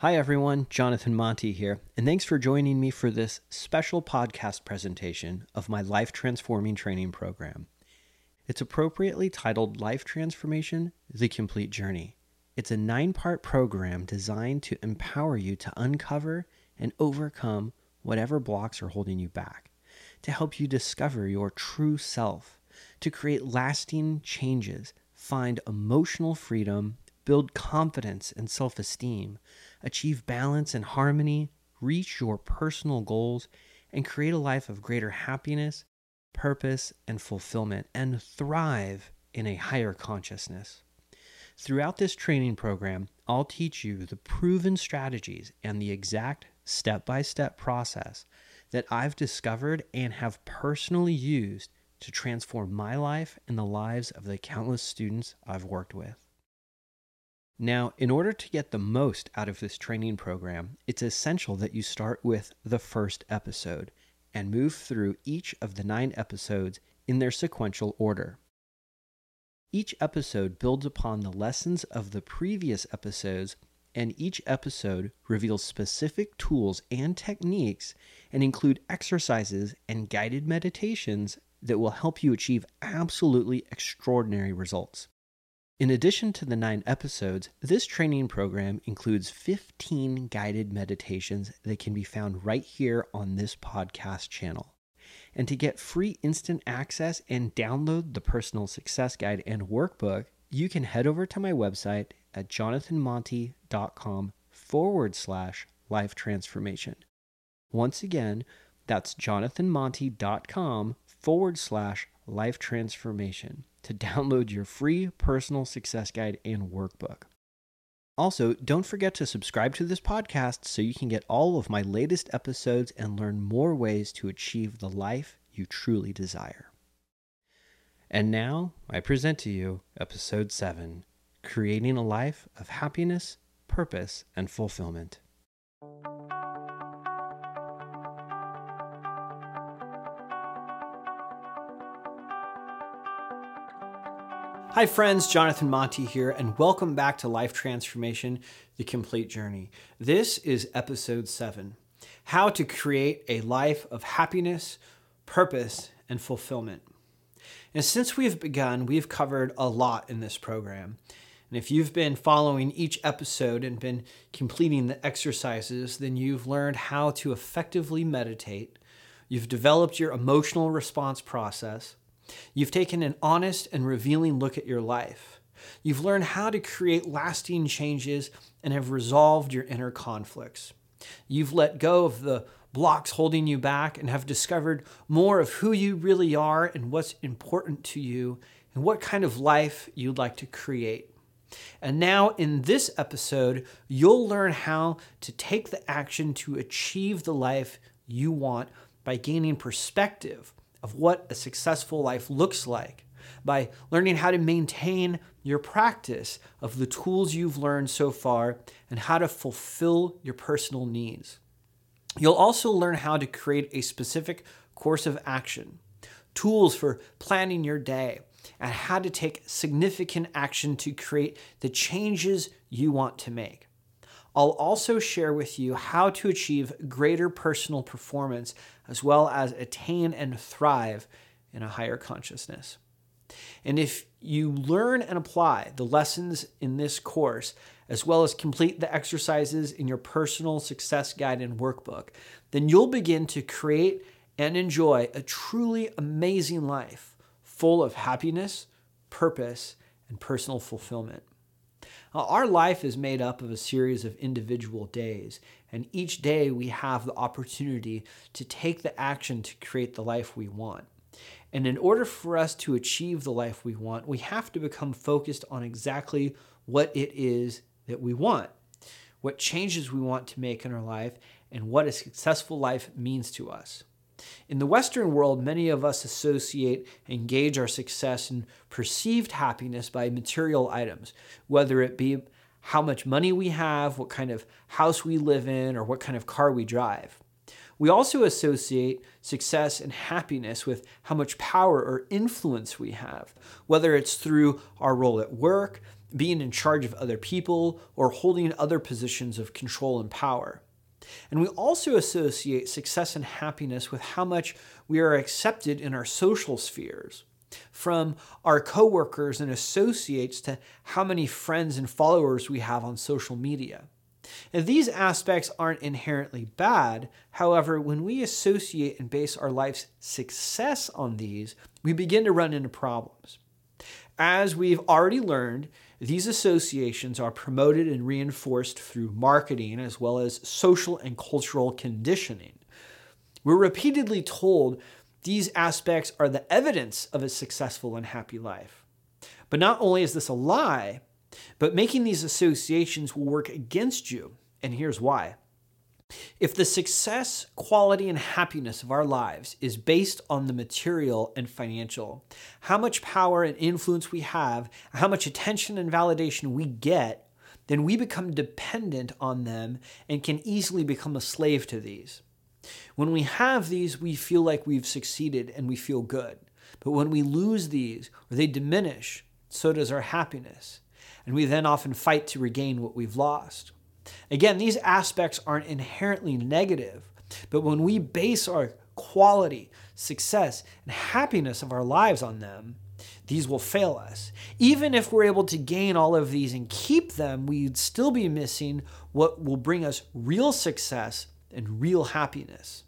Hi, everyone. Jonathan Monty here, and thanks for joining me for this special podcast presentation of my life transforming training program. It's appropriately titled Life Transformation The Complete Journey. It's a nine part program designed to empower you to uncover and overcome whatever blocks are holding you back, to help you discover your true self, to create lasting changes, find emotional freedom, build confidence and self esteem achieve balance and harmony, reach your personal goals, and create a life of greater happiness, purpose, and fulfillment, and thrive in a higher consciousness. Throughout this training program, I'll teach you the proven strategies and the exact step by step process that I've discovered and have personally used to transform my life and the lives of the countless students I've worked with. Now, in order to get the most out of this training program, it's essential that you start with the first episode and move through each of the nine episodes in their sequential order. Each episode builds upon the lessons of the previous episodes, and each episode reveals specific tools and techniques and include exercises and guided meditations that will help you achieve absolutely extraordinary results. In addition to the nine episodes, this training program includes 15 guided meditations that can be found right here on this podcast channel. And to get free instant access and download the personal success guide and workbook, you can head over to my website at jonathanmonty.com forward slash life transformation. Once again, that's jonathanmonty.com forward slash life transformation to download your free personal success guide and workbook. Also, don't forget to subscribe to this podcast so you can get all of my latest episodes and learn more ways to achieve the life you truly desire. And now, I present to you episode 7 Creating a Life of Happiness, Purpose, and Fulfillment. Hi, friends. Jonathan Monty here, and welcome back to Life Transformation The Complete Journey. This is episode seven How to Create a Life of Happiness, Purpose, and Fulfillment. And since we have begun, we've covered a lot in this program. And if you've been following each episode and been completing the exercises, then you've learned how to effectively meditate. You've developed your emotional response process You've taken an honest and revealing look at your life. You've learned how to create lasting changes and have resolved your inner conflicts. You've let go of the blocks holding you back and have discovered more of who you really are and what's important to you and what kind of life you'd like to create. And now, in this episode, you'll learn how to take the action to achieve the life you want by gaining perspective of what a successful life looks like by learning how to maintain your practice of the tools you've learned so far and how to fulfill your personal needs. You'll also learn how to create a specific course of action, tools for planning your day, and how to take significant action to create the changes you want to make. I'll also share with you how to achieve greater personal performance as well as attain and thrive in a higher consciousness. And if you learn and apply the lessons in this course, as well as complete the exercises in your personal success guide and workbook, then you'll begin to create and enjoy a truly amazing life full of happiness, purpose, and personal fulfillment. Uh, our life is made up of a series of individual days, and each day we have the opportunity to take the action to create the life we want. And in order for us to achieve the life we want, we have to become focused on exactly what it is that we want, what changes we want to make in our life, and what a successful life means to us. In the Western world, many of us associate and gauge our success and perceived happiness by material items, whether it be how much money we have, what kind of house we live in, or what kind of car we drive. We also associate success and happiness with how much power or influence we have, whether it's through our role at work, being in charge of other people, or holding other positions of control and power. And we also associate success and happiness with how much we are accepted in our social spheres, from our coworkers and associates to how many friends and followers we have on social media. And these aspects aren't inherently bad. However, when we associate and base our life's success on these, we begin to run into problems. As we've already learned, these associations are promoted and reinforced through marketing as well as social and cultural conditioning. We're repeatedly told these aspects are the evidence of a successful and happy life. But not only is this a lie, but making these associations will work against you. And here's why. If the success, quality, and happiness of our lives is based on the material and financial, how much power and influence we have, how much attention and validation we get, then we become dependent on them and can easily become a slave to these. When we have these, we feel like we've succeeded and we feel good. But when we lose these or they diminish, so does our happiness. And we then often fight to regain what we've lost. Again, these aspects aren't inherently negative, but when we base our quality, success, and happiness of our lives on them, these will fail us. Even if we're able to gain all of these and keep them, we'd still be missing what will bring us real success and real happiness.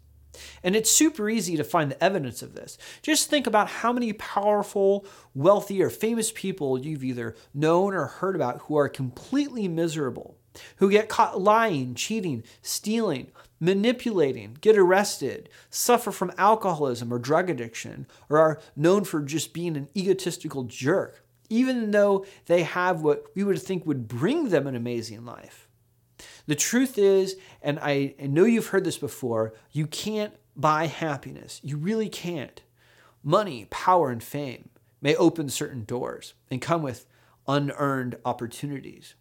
And it's super easy to find the evidence of this. Just think about how many powerful, wealthy, or famous people you've either known or heard about who are completely miserable who get caught lying, cheating, stealing, manipulating, get arrested, suffer from alcoholism or drug addiction, or are known for just being an egotistical jerk, even though they have what we would think would bring them an amazing life. The truth is, and I know you've heard this before, you can't buy happiness. You really can't. Money, power, and fame may open certain doors and come with unearned opportunities.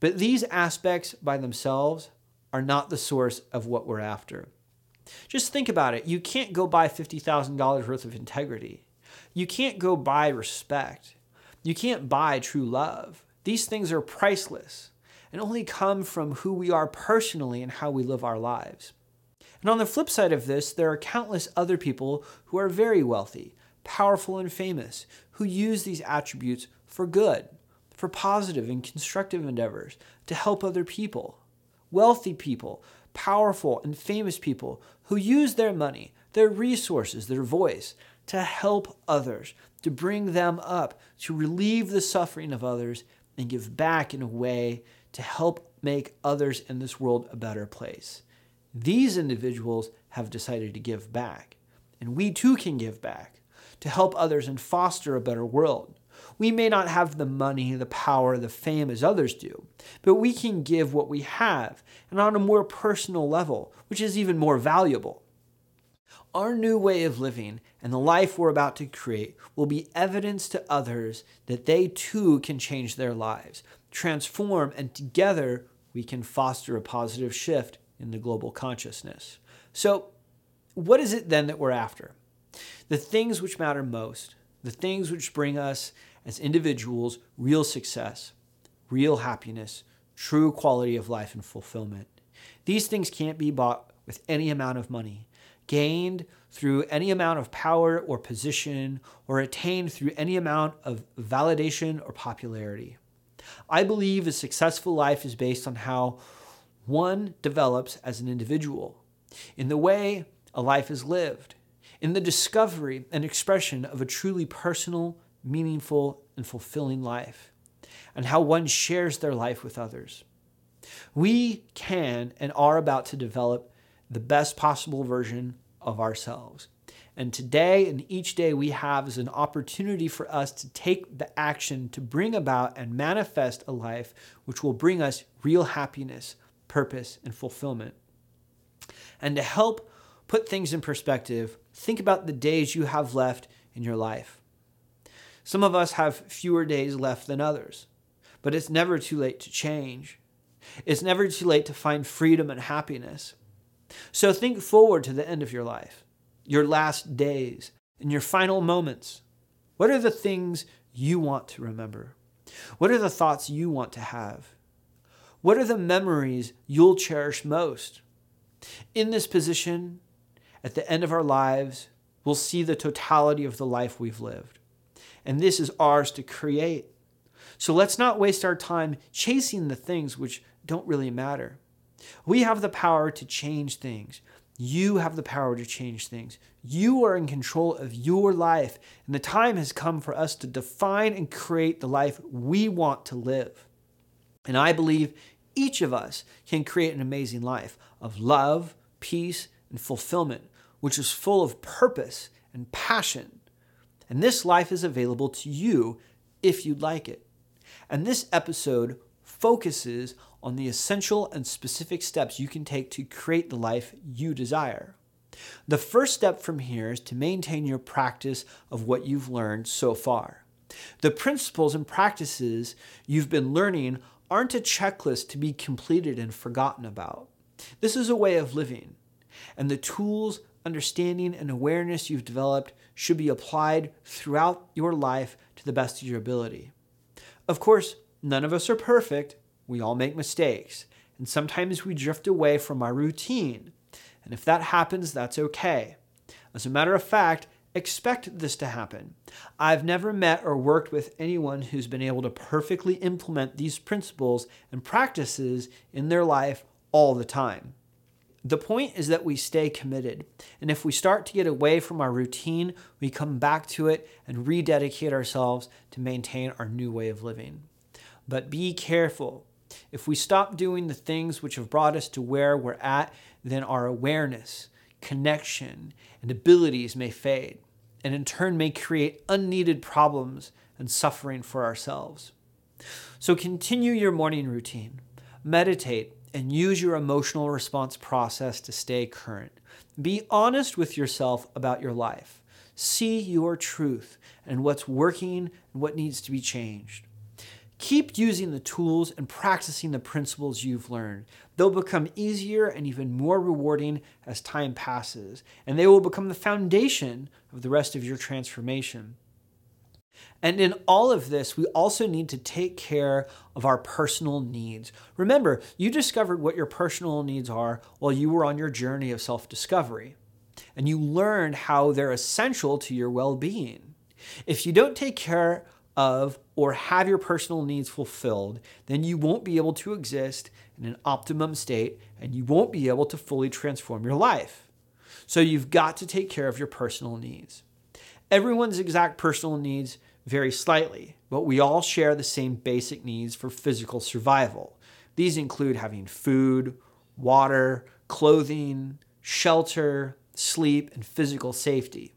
But these aspects by themselves are not the source of what we're after. Just think about it. You can't go buy $50,000 worth of integrity. You can't go buy respect. You can't buy true love. These things are priceless and only come from who we are personally and how we live our lives. And on the flip side of this, there are countless other people who are very wealthy, powerful, and famous who use these attributes for good for positive and constructive endeavors to help other people. Wealthy people, powerful and famous people who use their money, their resources, their voice to help others, to bring them up, to relieve the suffering of others, and give back in a way to help make others in this world a better place. These individuals have decided to give back, and we too can give back to help others and foster a better world. We may not have the money, the power, the fame as others do, but we can give what we have and on a more personal level, which is even more valuable. Our new way of living and the life we're about to create will be evidence to others that they too can change their lives, transform, and together we can foster a positive shift in the global consciousness. So, what is it then that we're after? The things which matter most, the things which bring us as individuals real success, real happiness, true quality of life, and fulfillment. These things can't be bought with any amount of money, gained through any amount of power or position, or attained through any amount of validation or popularity. I believe a successful life is based on how one develops as an individual, in the way a life is lived, in the discovery and expression of a truly personal, meaningful, and fulfilling life, and how one shares their life with others. We can and are about to develop the best possible version of ourselves. And today and each day we have is an opportunity for us to take the action to bring about and manifest a life which will bring us real happiness, purpose, and fulfillment. And to help put things in perspective, think about the days you have left in your life. Some of us have fewer days left than others, but it's never too late to change. It's never too late to find freedom and happiness. So think forward to the end of your life, your last days, and your final moments. What are the things you want to remember? What are the thoughts you want to have? What are the memories you'll cherish most? In this position, at the end of our lives, we'll see the totality of the life we've lived. And this is ours to create. So let's not waste our time chasing the things which don't really matter. We have the power to change things. You have the power to change things. You are in control of your life, and the time has come for us to define and create the life we want to live. And I believe each of us can create an amazing life of love, peace, and fulfillment, which is full of purpose and passion. And this life is available to you if you'd like it. And this episode focuses on the essential and specific steps you can take to create the life you desire. The first step from here is to maintain your practice of what you've learned so far. The principles and practices you've been learning aren't a checklist to be completed and forgotten about. This is a way of living, and the tools, understanding, and awareness you've developed should be applied throughout your life to the best of your ability. Of course, none of us are perfect. We all make mistakes. And sometimes we drift away from our routine. And if that happens, that's okay. As a matter of fact, expect this to happen. I've never met or worked with anyone who's been able to perfectly implement these principles and practices in their life all the time. The point is that we stay committed. And if we start to get away from our routine, we come back to it and rededicate ourselves to maintain our new way of living. But be careful. If we stop doing the things which have brought us to where we're at, then our awareness, connection, and abilities may fade, and in turn may create unneeded problems and suffering for ourselves. So continue your morning routine, meditate, and use your emotional response process to stay current. Be honest with yourself about your life. See your truth and what's working and what needs to be changed. Keep using the tools and practicing the principles you've learned. They'll become easier and even more rewarding as time passes, and they will become the foundation of the rest of your transformation. And in all of this, we also need to take care of our personal needs. Remember, you discovered what your personal needs are while you were on your journey of self discovery, and you learned how they're essential to your well being. If you don't take care of or have your personal needs fulfilled, then you won't be able to exist in an optimum state and you won't be able to fully transform your life. So you've got to take care of your personal needs. Everyone's exact personal needs vary slightly, but we all share the same basic needs for physical survival. These include having food, water, clothing, shelter, sleep, and physical safety.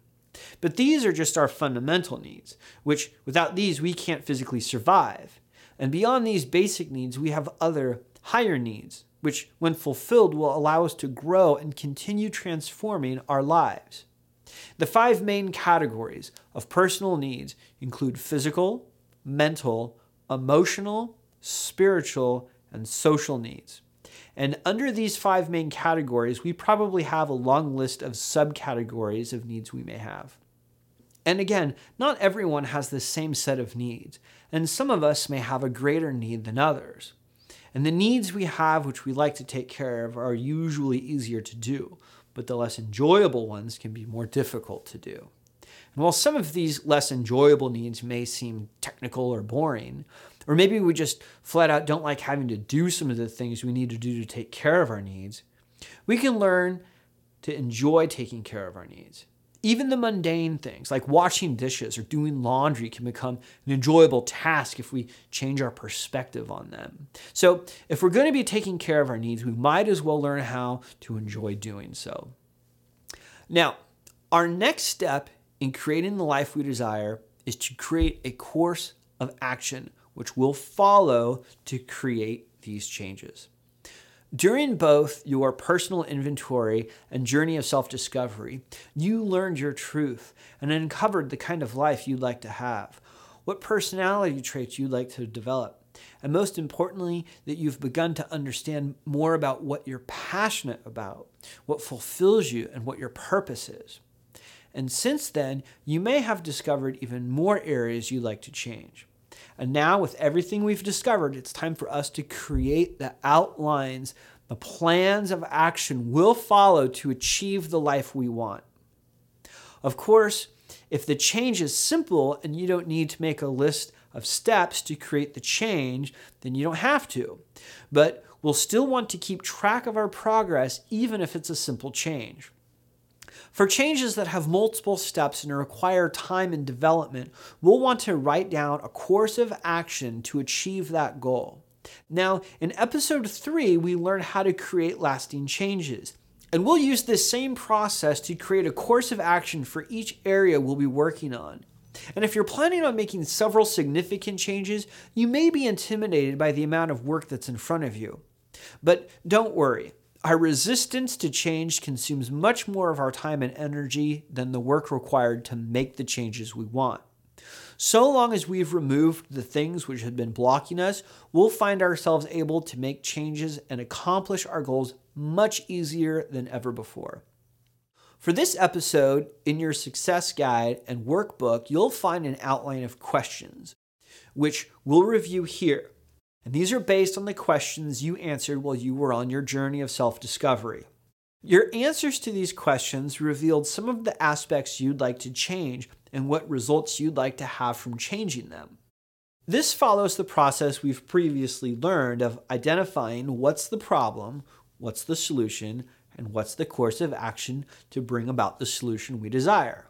But these are just our fundamental needs, which without these we can't physically survive. And beyond these basic needs, we have other higher needs, which, when fulfilled, will allow us to grow and continue transforming our lives. The five main categories of personal needs include physical, mental, emotional, spiritual, and social needs. And under these five main categories, we probably have a long list of subcategories of needs we may have. And again, not everyone has the same set of needs, and some of us may have a greater need than others. And the needs we have, which we like to take care of, are usually easier to do, but the less enjoyable ones can be more difficult to do. And while some of these less enjoyable needs may seem technical or boring, or maybe we just flat out don't like having to do some of the things we need to do to take care of our needs, we can learn to enjoy taking care of our needs. Even the mundane things like washing dishes or doing laundry can become an enjoyable task if we change our perspective on them. So, if we're going to be taking care of our needs, we might as well learn how to enjoy doing so. Now, our next step in creating the life we desire is to create a course of action which will follow to create these changes. During both your personal inventory and journey of self discovery, you learned your truth and uncovered the kind of life you'd like to have, what personality traits you'd like to develop, and most importantly, that you've begun to understand more about what you're passionate about, what fulfills you, and what your purpose is. And since then, you may have discovered even more areas you'd like to change. And now, with everything we've discovered, it's time for us to create the outlines, the plans of action we'll follow to achieve the life we want. Of course, if the change is simple and you don't need to make a list of steps to create the change, then you don't have to. But we'll still want to keep track of our progress even if it's a simple change. For changes that have multiple steps and require time and development, we'll want to write down a course of action to achieve that goal. Now, in episode three, we learned how to create lasting changes. And we'll use this same process to create a course of action for each area we'll be working on. And if you're planning on making several significant changes, you may be intimidated by the amount of work that's in front of you. But don't worry, our resistance to change consumes much more of our time and energy than the work required to make the changes we want. So long as we've removed the things which had been blocking us, we'll find ourselves able to make changes and accomplish our goals much easier than ever before. For this episode, in your success guide and workbook, you'll find an outline of questions, which we'll review here. And these are based on the questions you answered while you were on your journey of self discovery. Your answers to these questions revealed some of the aspects you'd like to change and what results you'd like to have from changing them. This follows the process we've previously learned of identifying what's the problem, what's the solution, and what's the course of action to bring about the solution we desire.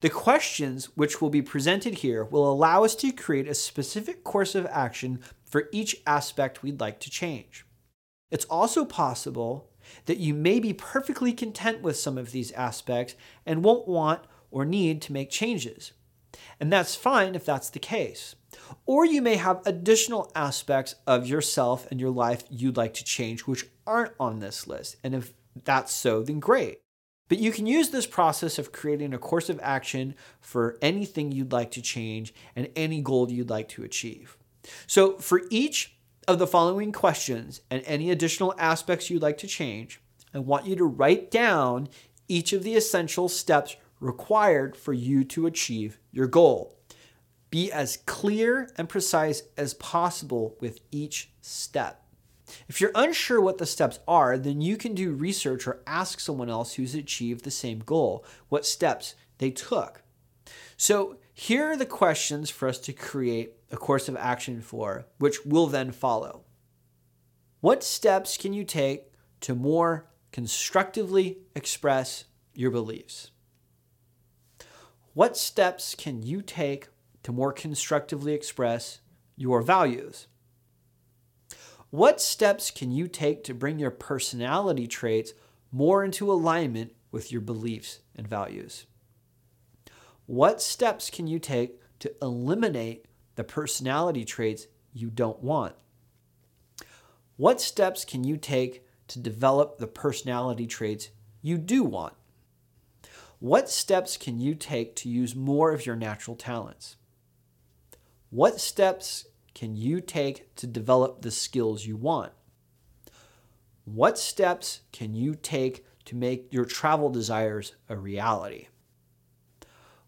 The questions which will be presented here will allow us to create a specific course of action for each aspect we'd like to change. It's also possible that you may be perfectly content with some of these aspects and won't want or need to make changes. And that's fine if that's the case. Or you may have additional aspects of yourself and your life you'd like to change which aren't on this list. And if that's so, then great. But you can use this process of creating a course of action for anything you'd like to change and any goal you'd like to achieve. So, for each of the following questions and any additional aspects you'd like to change, I want you to write down each of the essential steps required for you to achieve your goal. Be as clear and precise as possible with each step. If you're unsure what the steps are, then you can do research or ask someone else who's achieved the same goal what steps they took. So, here are the questions for us to create a course of action for, which will then follow. What steps can you take to more constructively express your beliefs? What steps can you take to more constructively express your values? What steps can you take to bring your personality traits more into alignment with your beliefs and values? What steps can you take to eliminate the personality traits you don't want? What steps can you take to develop the personality traits you do want? What steps can you take to use more of your natural talents? What steps can you take to develop the skills you want? What steps can you take to make your travel desires a reality?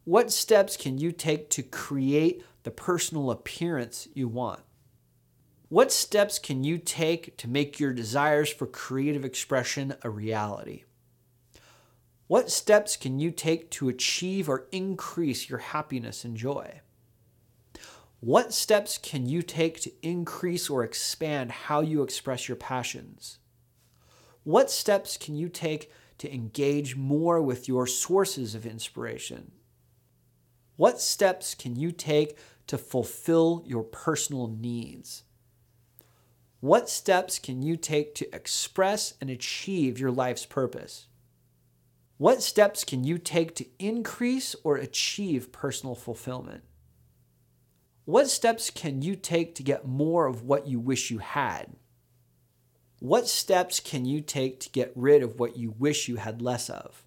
What steps can you take to create the personal appearance you want? What steps can you take to make your desires for creative expression a reality? What steps can you take to achieve or increase your happiness and joy? What steps can you take to increase or expand how you express your passions? What steps can you take to engage more with your sources of inspiration? What steps can you take to fulfill your personal needs? What steps can you take to express and achieve your life's purpose? What steps can you take to increase or achieve personal fulfillment? What steps can you take to get more of what you wish you had? What steps can you take to get rid of what you wish you had less of?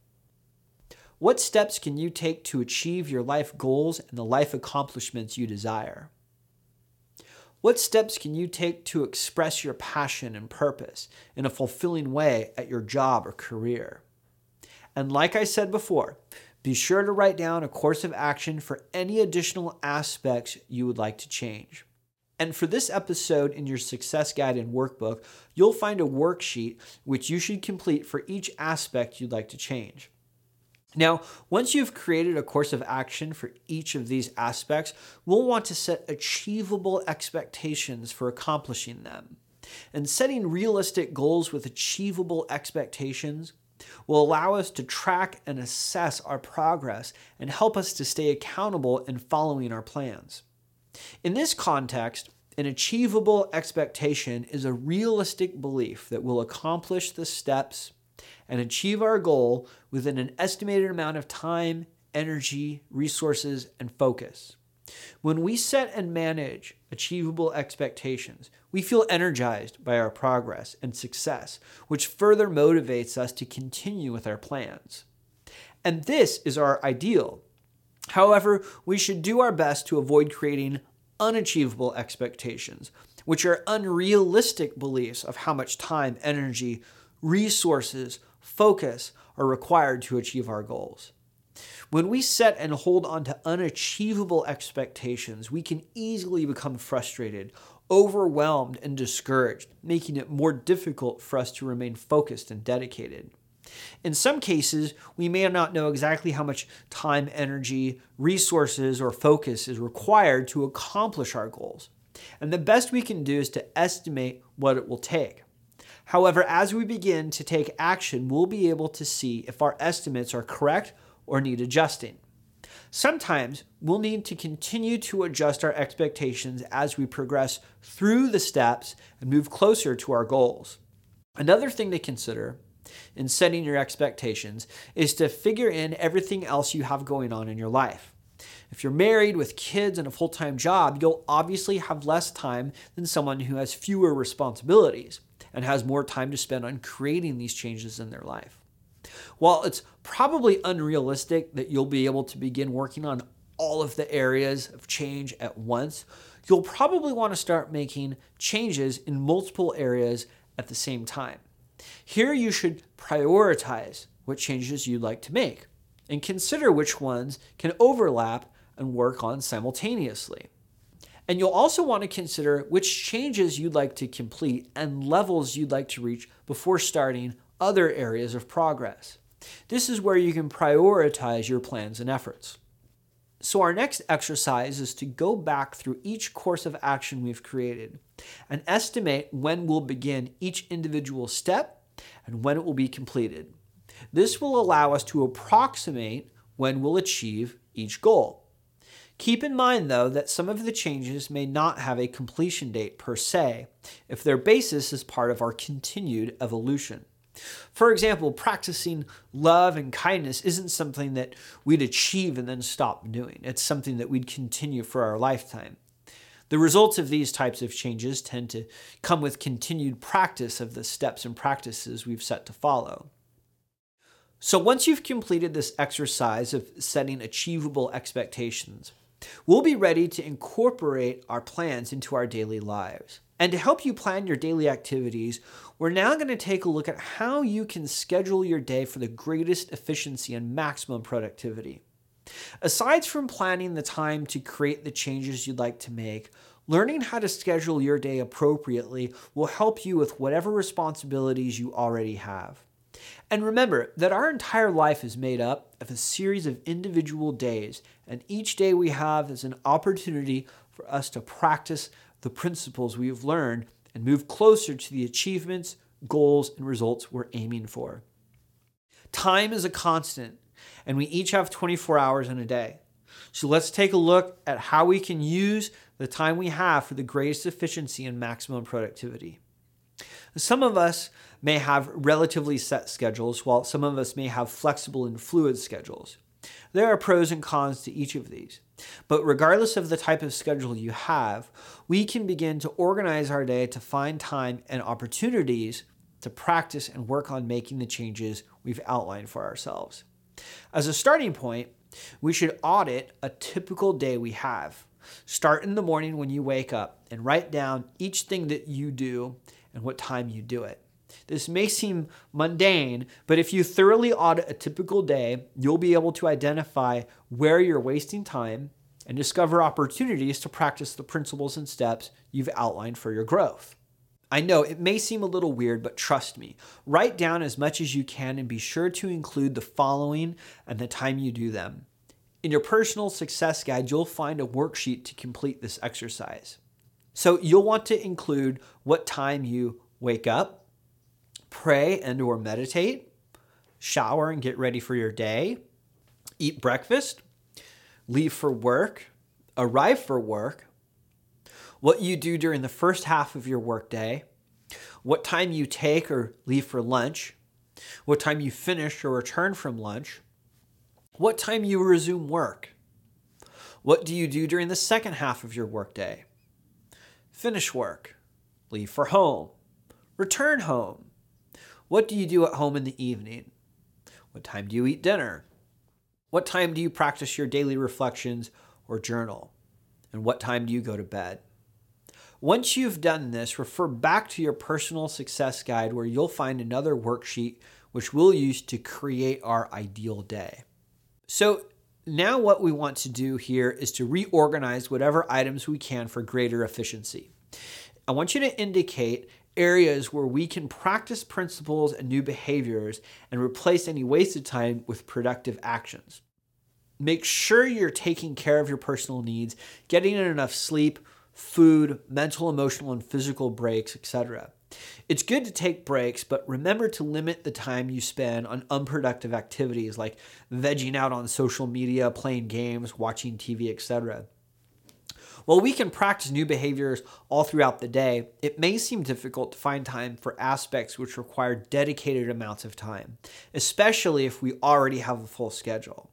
What steps can you take to achieve your life goals and the life accomplishments you desire? What steps can you take to express your passion and purpose in a fulfilling way at your job or career? And like I said before, Be sure to write down a course of action for any additional aspects you would like to change. And for this episode in your success guide and workbook, you'll find a worksheet which you should complete for each aspect you'd like to change. Now, once you've created a course of action for each of these aspects, we'll want to set achievable expectations for accomplishing them. And setting realistic goals with achievable expectations will allow us to track and assess our progress and help us to stay accountable in following our plans. In this context, an achievable expectation is a realistic belief that we'll accomplish the steps and achieve our goal within an estimated amount of time, energy, resources, and focus. When we set and manage achievable expectations, we feel energized by our progress and success, which further motivates us to continue with our plans. And this is our ideal. However, we should do our best to avoid creating unachievable expectations, which are unrealistic beliefs of how much time, energy, resources, focus are required to achieve our goals. When we set and hold on to unachievable expectations, we can easily become frustrated, overwhelmed, and discouraged, making it more difficult for us to remain focused and dedicated. In some cases, we may not know exactly how much time, energy, resources, or focus is required to accomplish our goals. And the best we can do is to estimate what it will take. However, as we begin to take action, we'll be able to see if our estimates are correct or need adjusting. Sometimes we'll need to continue to adjust our expectations as we progress through the steps and move closer to our goals. Another thing to consider in setting your expectations is to figure in everything else you have going on in your life. If you're married with kids and a full time job, you'll obviously have less time than someone who has fewer responsibilities and has more time to spend on creating these changes in their life. While it's probably unrealistic that you'll be able to begin working on all of the areas of change at once, you'll probably want to start making changes in multiple areas at the same time. Here you should prioritize what changes you'd like to make and consider which ones can overlap and work on simultaneously. And you'll also want to consider which changes you'd like to complete and levels you'd like to reach before starting other areas of progress. This is where you can prioritize your plans and efforts. So, our next exercise is to go back through each course of action we've created and estimate when we'll begin each individual step and when it will be completed. This will allow us to approximate when we'll achieve each goal. Keep in mind, though, that some of the changes may not have a completion date per se if their basis is part of our continued evolution. For example, practicing love and kindness isn't something that we'd achieve and then stop doing. It's something that we'd continue for our lifetime. The results of these types of changes tend to come with continued practice of the steps and practices we've set to follow. So, once you've completed this exercise of setting achievable expectations, we'll be ready to incorporate our plans into our daily lives. And to help you plan your daily activities, we're now going to take a look at how you can schedule your day for the greatest efficiency and maximum productivity. Aside from planning the time to create the changes you'd like to make, learning how to schedule your day appropriately will help you with whatever responsibilities you already have. And remember that our entire life is made up of a series of individual days, and each day we have is an opportunity for us to practice the principles we have learned and move closer to the achievements, goals, and results we're aiming for. Time is a constant, and we each have 24 hours in a day. So let's take a look at how we can use the time we have for the greatest efficiency and maximum productivity. Some of us may have relatively set schedules, while some of us may have flexible and fluid schedules. There are pros and cons to each of these. But regardless of the type of schedule you have, we can begin to organize our day to find time and opportunities to practice and work on making the changes we've outlined for ourselves. As a starting point, we should audit a typical day we have. Start in the morning when you wake up and write down each thing that you do and what time you do it. This may seem mundane, but if you thoroughly audit a typical day, you'll be able to identify where you're wasting time and discover opportunities to practice the principles and steps you've outlined for your growth. I know it may seem a little weird, but trust me. Write down as much as you can and be sure to include the following and the time you do them. In your personal success guide, you'll find a worksheet to complete this exercise. So you'll want to include what time you wake up, pray and or meditate, shower and get ready for your day, eat breakfast, leave for work, arrive for work, what you do during the first half of your workday, what time you take or leave for lunch, what time you finish or return from lunch, what time you resume work, what do you do during the second half of your workday, finish work, leave for home, return home, what do you do at home in the evening, what time do you eat dinner, what time do you practice your daily reflections or journal, and what time do you go to bed. Once you've done this, refer back to your personal success guide where you'll find another worksheet which we'll use to create our ideal day. So, now what we want to do here is to reorganize whatever items we can for greater efficiency. I want you to indicate areas where we can practice principles and new behaviors and replace any wasted time with productive actions. Make sure you're taking care of your personal needs, getting in enough sleep, food, mental, emotional, and physical breaks, etc. It's good to take breaks, but remember to limit the time you spend on unproductive activities like vegging out on social media, playing games, watching TV, etc. While we can practice new behaviors all throughout the day, it may seem difficult to find time for aspects which require dedicated amounts of time, especially if we already have a full schedule.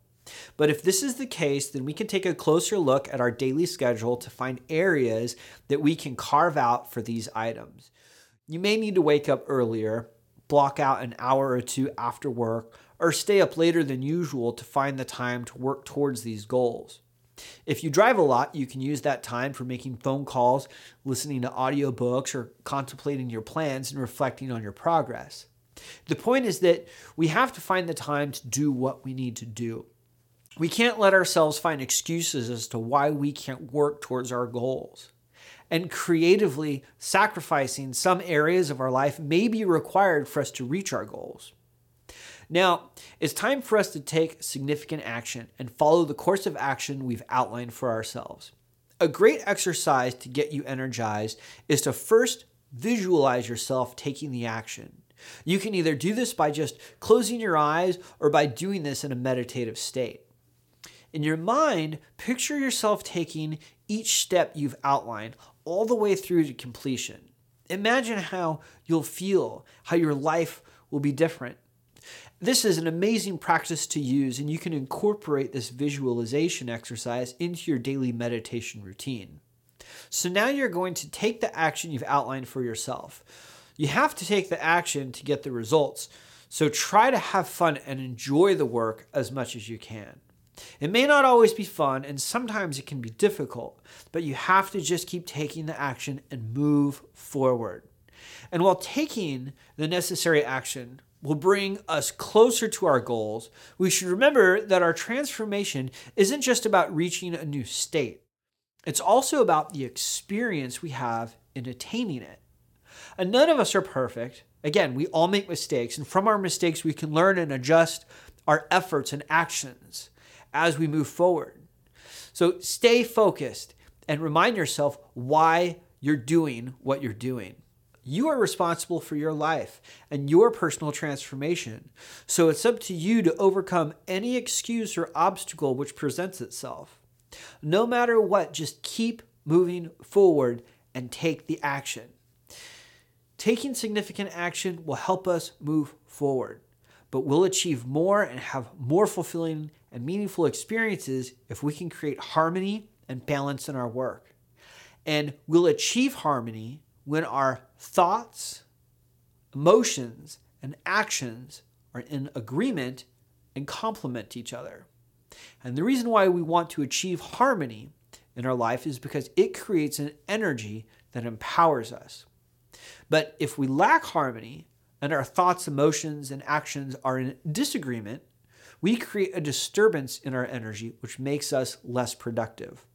But if this is the case, then we can take a closer look at our daily schedule to find areas that we can carve out for these items. You may need to wake up earlier, block out an hour or two after work, or stay up later than usual to find the time to work towards these goals. If you drive a lot, you can use that time for making phone calls, listening to audiobooks, or contemplating your plans and reflecting on your progress. The point is that we have to find the time to do what we need to do. We can't let ourselves find excuses as to why we can't work towards our goals. And creatively sacrificing some areas of our life may be required for us to reach our goals. Now, it's time for us to take significant action and follow the course of action we've outlined for ourselves. A great exercise to get you energized is to first visualize yourself taking the action. You can either do this by just closing your eyes or by doing this in a meditative state. In your mind, picture yourself taking each step you've outlined all the way through to completion. Imagine how you'll feel, how your life will be different. This is an amazing practice to use, and you can incorporate this visualization exercise into your daily meditation routine. So now you're going to take the action you've outlined for yourself. You have to take the action to get the results, so try to have fun and enjoy the work as much as you can. It may not always be fun, and sometimes it can be difficult, but you have to just keep taking the action and move forward. And while taking the necessary action will bring us closer to our goals, we should remember that our transformation isn't just about reaching a new state, it's also about the experience we have in attaining it. And none of us are perfect. Again, we all make mistakes, and from our mistakes, we can learn and adjust our efforts and actions as we move forward. So stay focused and remind yourself why you're doing what you're doing. You are responsible for your life and your personal transformation. So it's up to you to overcome any excuse or obstacle which presents itself. No matter what, just keep moving forward and take the action. Taking significant action will help us move forward, but we'll achieve more and have more fulfilling and meaningful experiences if we can create harmony and balance in our work. And we'll achieve harmony when our thoughts, emotions, and actions are in agreement and complement each other. And the reason why we want to achieve harmony in our life is because it creates an energy that empowers us. But if we lack harmony, and our thoughts, emotions, and actions are in disagreement, we create a disturbance in our energy, which makes us less productive.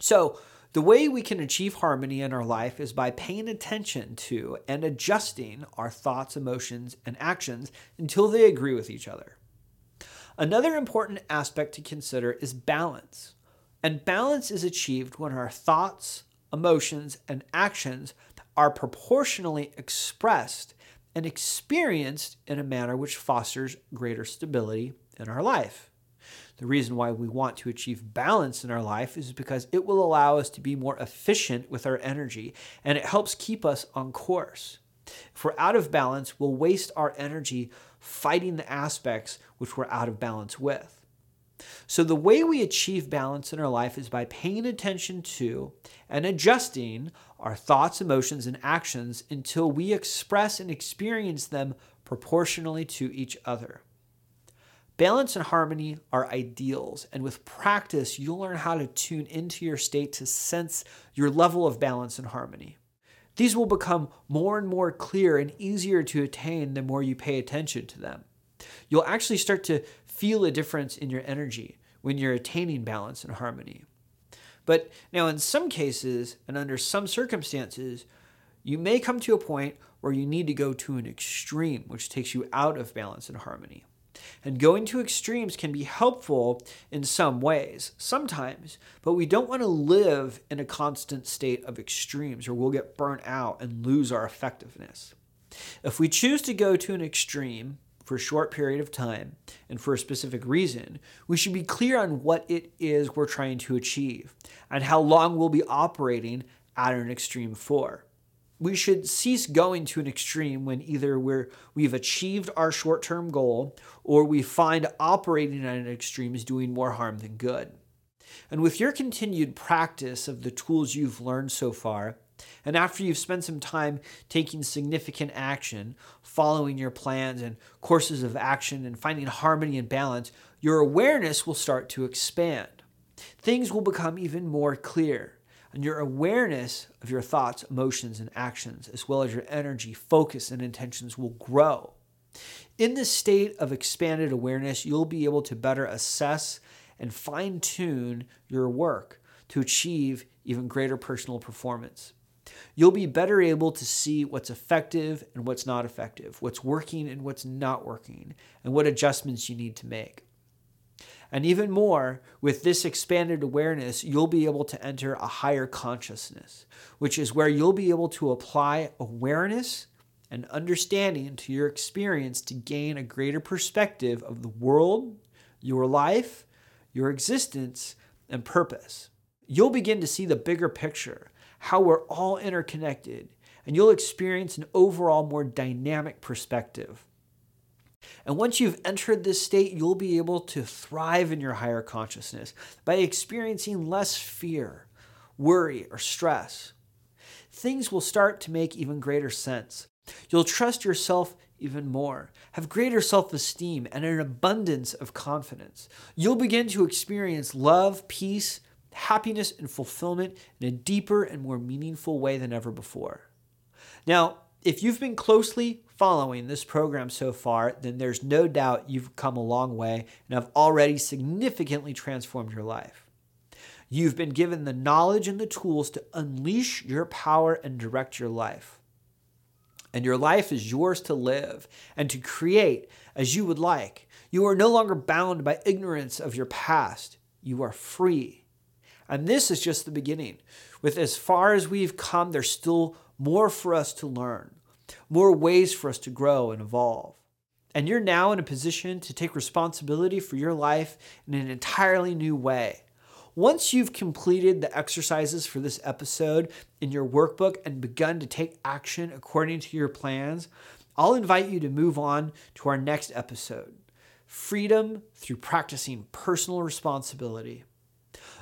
So, the way we can achieve harmony in our life is by paying attention to and adjusting our thoughts, emotions, and actions until they agree with each other. Another important aspect to consider is balance. And balance is achieved when our thoughts, emotions, and actions are proportionally expressed and experienced in a manner which fosters greater stability in our life. The reason why we want to achieve balance in our life is because it will allow us to be more efficient with our energy and it helps keep us on course. If we're out of balance, we'll waste our energy fighting the aspects which we're out of balance with. So, the way we achieve balance in our life is by paying attention to and adjusting our thoughts, emotions, and actions until we express and experience them proportionally to each other. Balance and harmony are ideals, and with practice, you'll learn how to tune into your state to sense your level of balance and harmony. These will become more and more clear and easier to attain the more you pay attention to them. You'll actually start to feel a difference in your energy when you're attaining balance and harmony. But now, in some cases and under some circumstances, you may come to a point where you need to go to an extreme, which takes you out of balance and harmony. And going to extremes can be helpful in some ways, sometimes, but we don't want to live in a constant state of extremes or we'll get burnt out and lose our effectiveness. If we choose to go to an extreme, for a short period of time and for a specific reason, we should be clear on what it is we're trying to achieve and how long we'll be operating at an extreme for. We should cease going to an extreme when either we're, we've achieved our short term goal or we find operating at an extreme is doing more harm than good. And with your continued practice of the tools you've learned so far, and after you've spent some time taking significant action, following your plans and courses of action, and finding harmony and balance, your awareness will start to expand. Things will become even more clear, and your awareness of your thoughts, emotions, and actions, as well as your energy, focus, and intentions, will grow. In this state of expanded awareness, you'll be able to better assess and fine tune your work to achieve even greater personal performance you'll be better able to see what's effective and what's not effective, what's working and what's not working, and what adjustments you need to make. And even more, with this expanded awareness, you'll be able to enter a higher consciousness, which is where you'll be able to apply awareness and understanding to your experience to gain a greater perspective of the world, your life, your existence, and purpose. You'll begin to see the bigger picture how we're all interconnected, and you'll experience an overall more dynamic perspective. And once you've entered this state, you'll be able to thrive in your higher consciousness by experiencing less fear, worry, or stress. Things will start to make even greater sense. You'll trust yourself even more, have greater self esteem, and an abundance of confidence. You'll begin to experience love, peace, happiness and fulfillment in a deeper and more meaningful way than ever before. Now, if you've been closely following this program so far, then there's no doubt you've come a long way and have already significantly transformed your life. You've been given the knowledge and the tools to unleash your power and direct your life. And your life is yours to live and to create as you would like. You are no longer bound by ignorance of your past. You are free and this is just the beginning. With as far as we've come, there's still more for us to learn, more ways for us to grow and evolve. And you're now in a position to take responsibility for your life in an entirely new way. Once you've completed the exercises for this episode in your workbook and begun to take action according to your plans, I'll invite you to move on to our next episode Freedom through Practicing Personal Responsibility.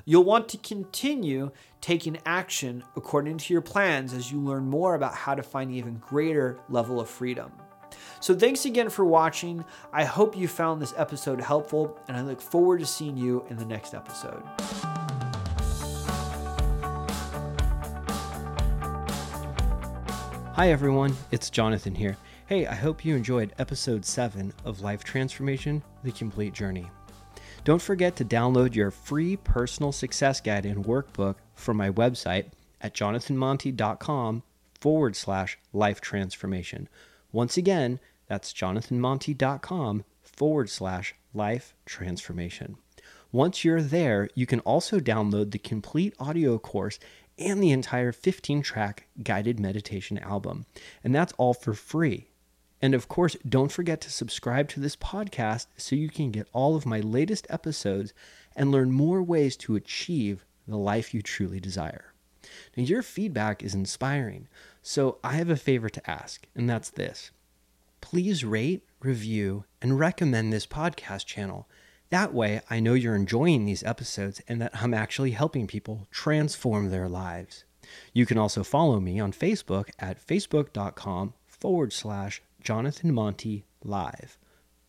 You'll want to continue taking action according to your plans as you learn more about how to find an even greater level of freedom. So thanks again for watching. I hope you found this episode helpful and I look forward to seeing you in the next episode. Hi everyone, it's Jonathan here. Hey, I hope you enjoyed episode 7 of Life Transformation The Complete Journey. Don't forget to download your free personal success guide and workbook from my website at jonathanmonty.com forward slash life transformation. Once again, that's jonathanmonty.com forward slash life transformation. Once you're there, you can also download the complete audio course and the entire 15 track guided meditation album. And that's all for free. And of course, don't forget to subscribe to this podcast so you can get all of my latest episodes and learn more ways to achieve the life you truly desire. Now, your feedback is inspiring, so I have a favor to ask, and that's this. Please rate, review, and recommend this podcast channel. That way, I know you're enjoying these episodes and that I'm actually helping people transform their lives. You can also follow me on Facebook at facebook.com forward slash Jonathan Monty Live.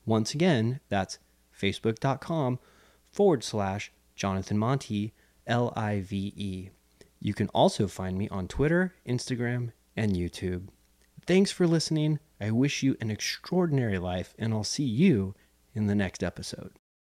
Once again, that's facebook.com forward slash Jonathan Monty L I V E. You can also find me on Twitter, Instagram, and YouTube. Thanks for listening. I wish you an extraordinary life, and I'll see you in the next episode.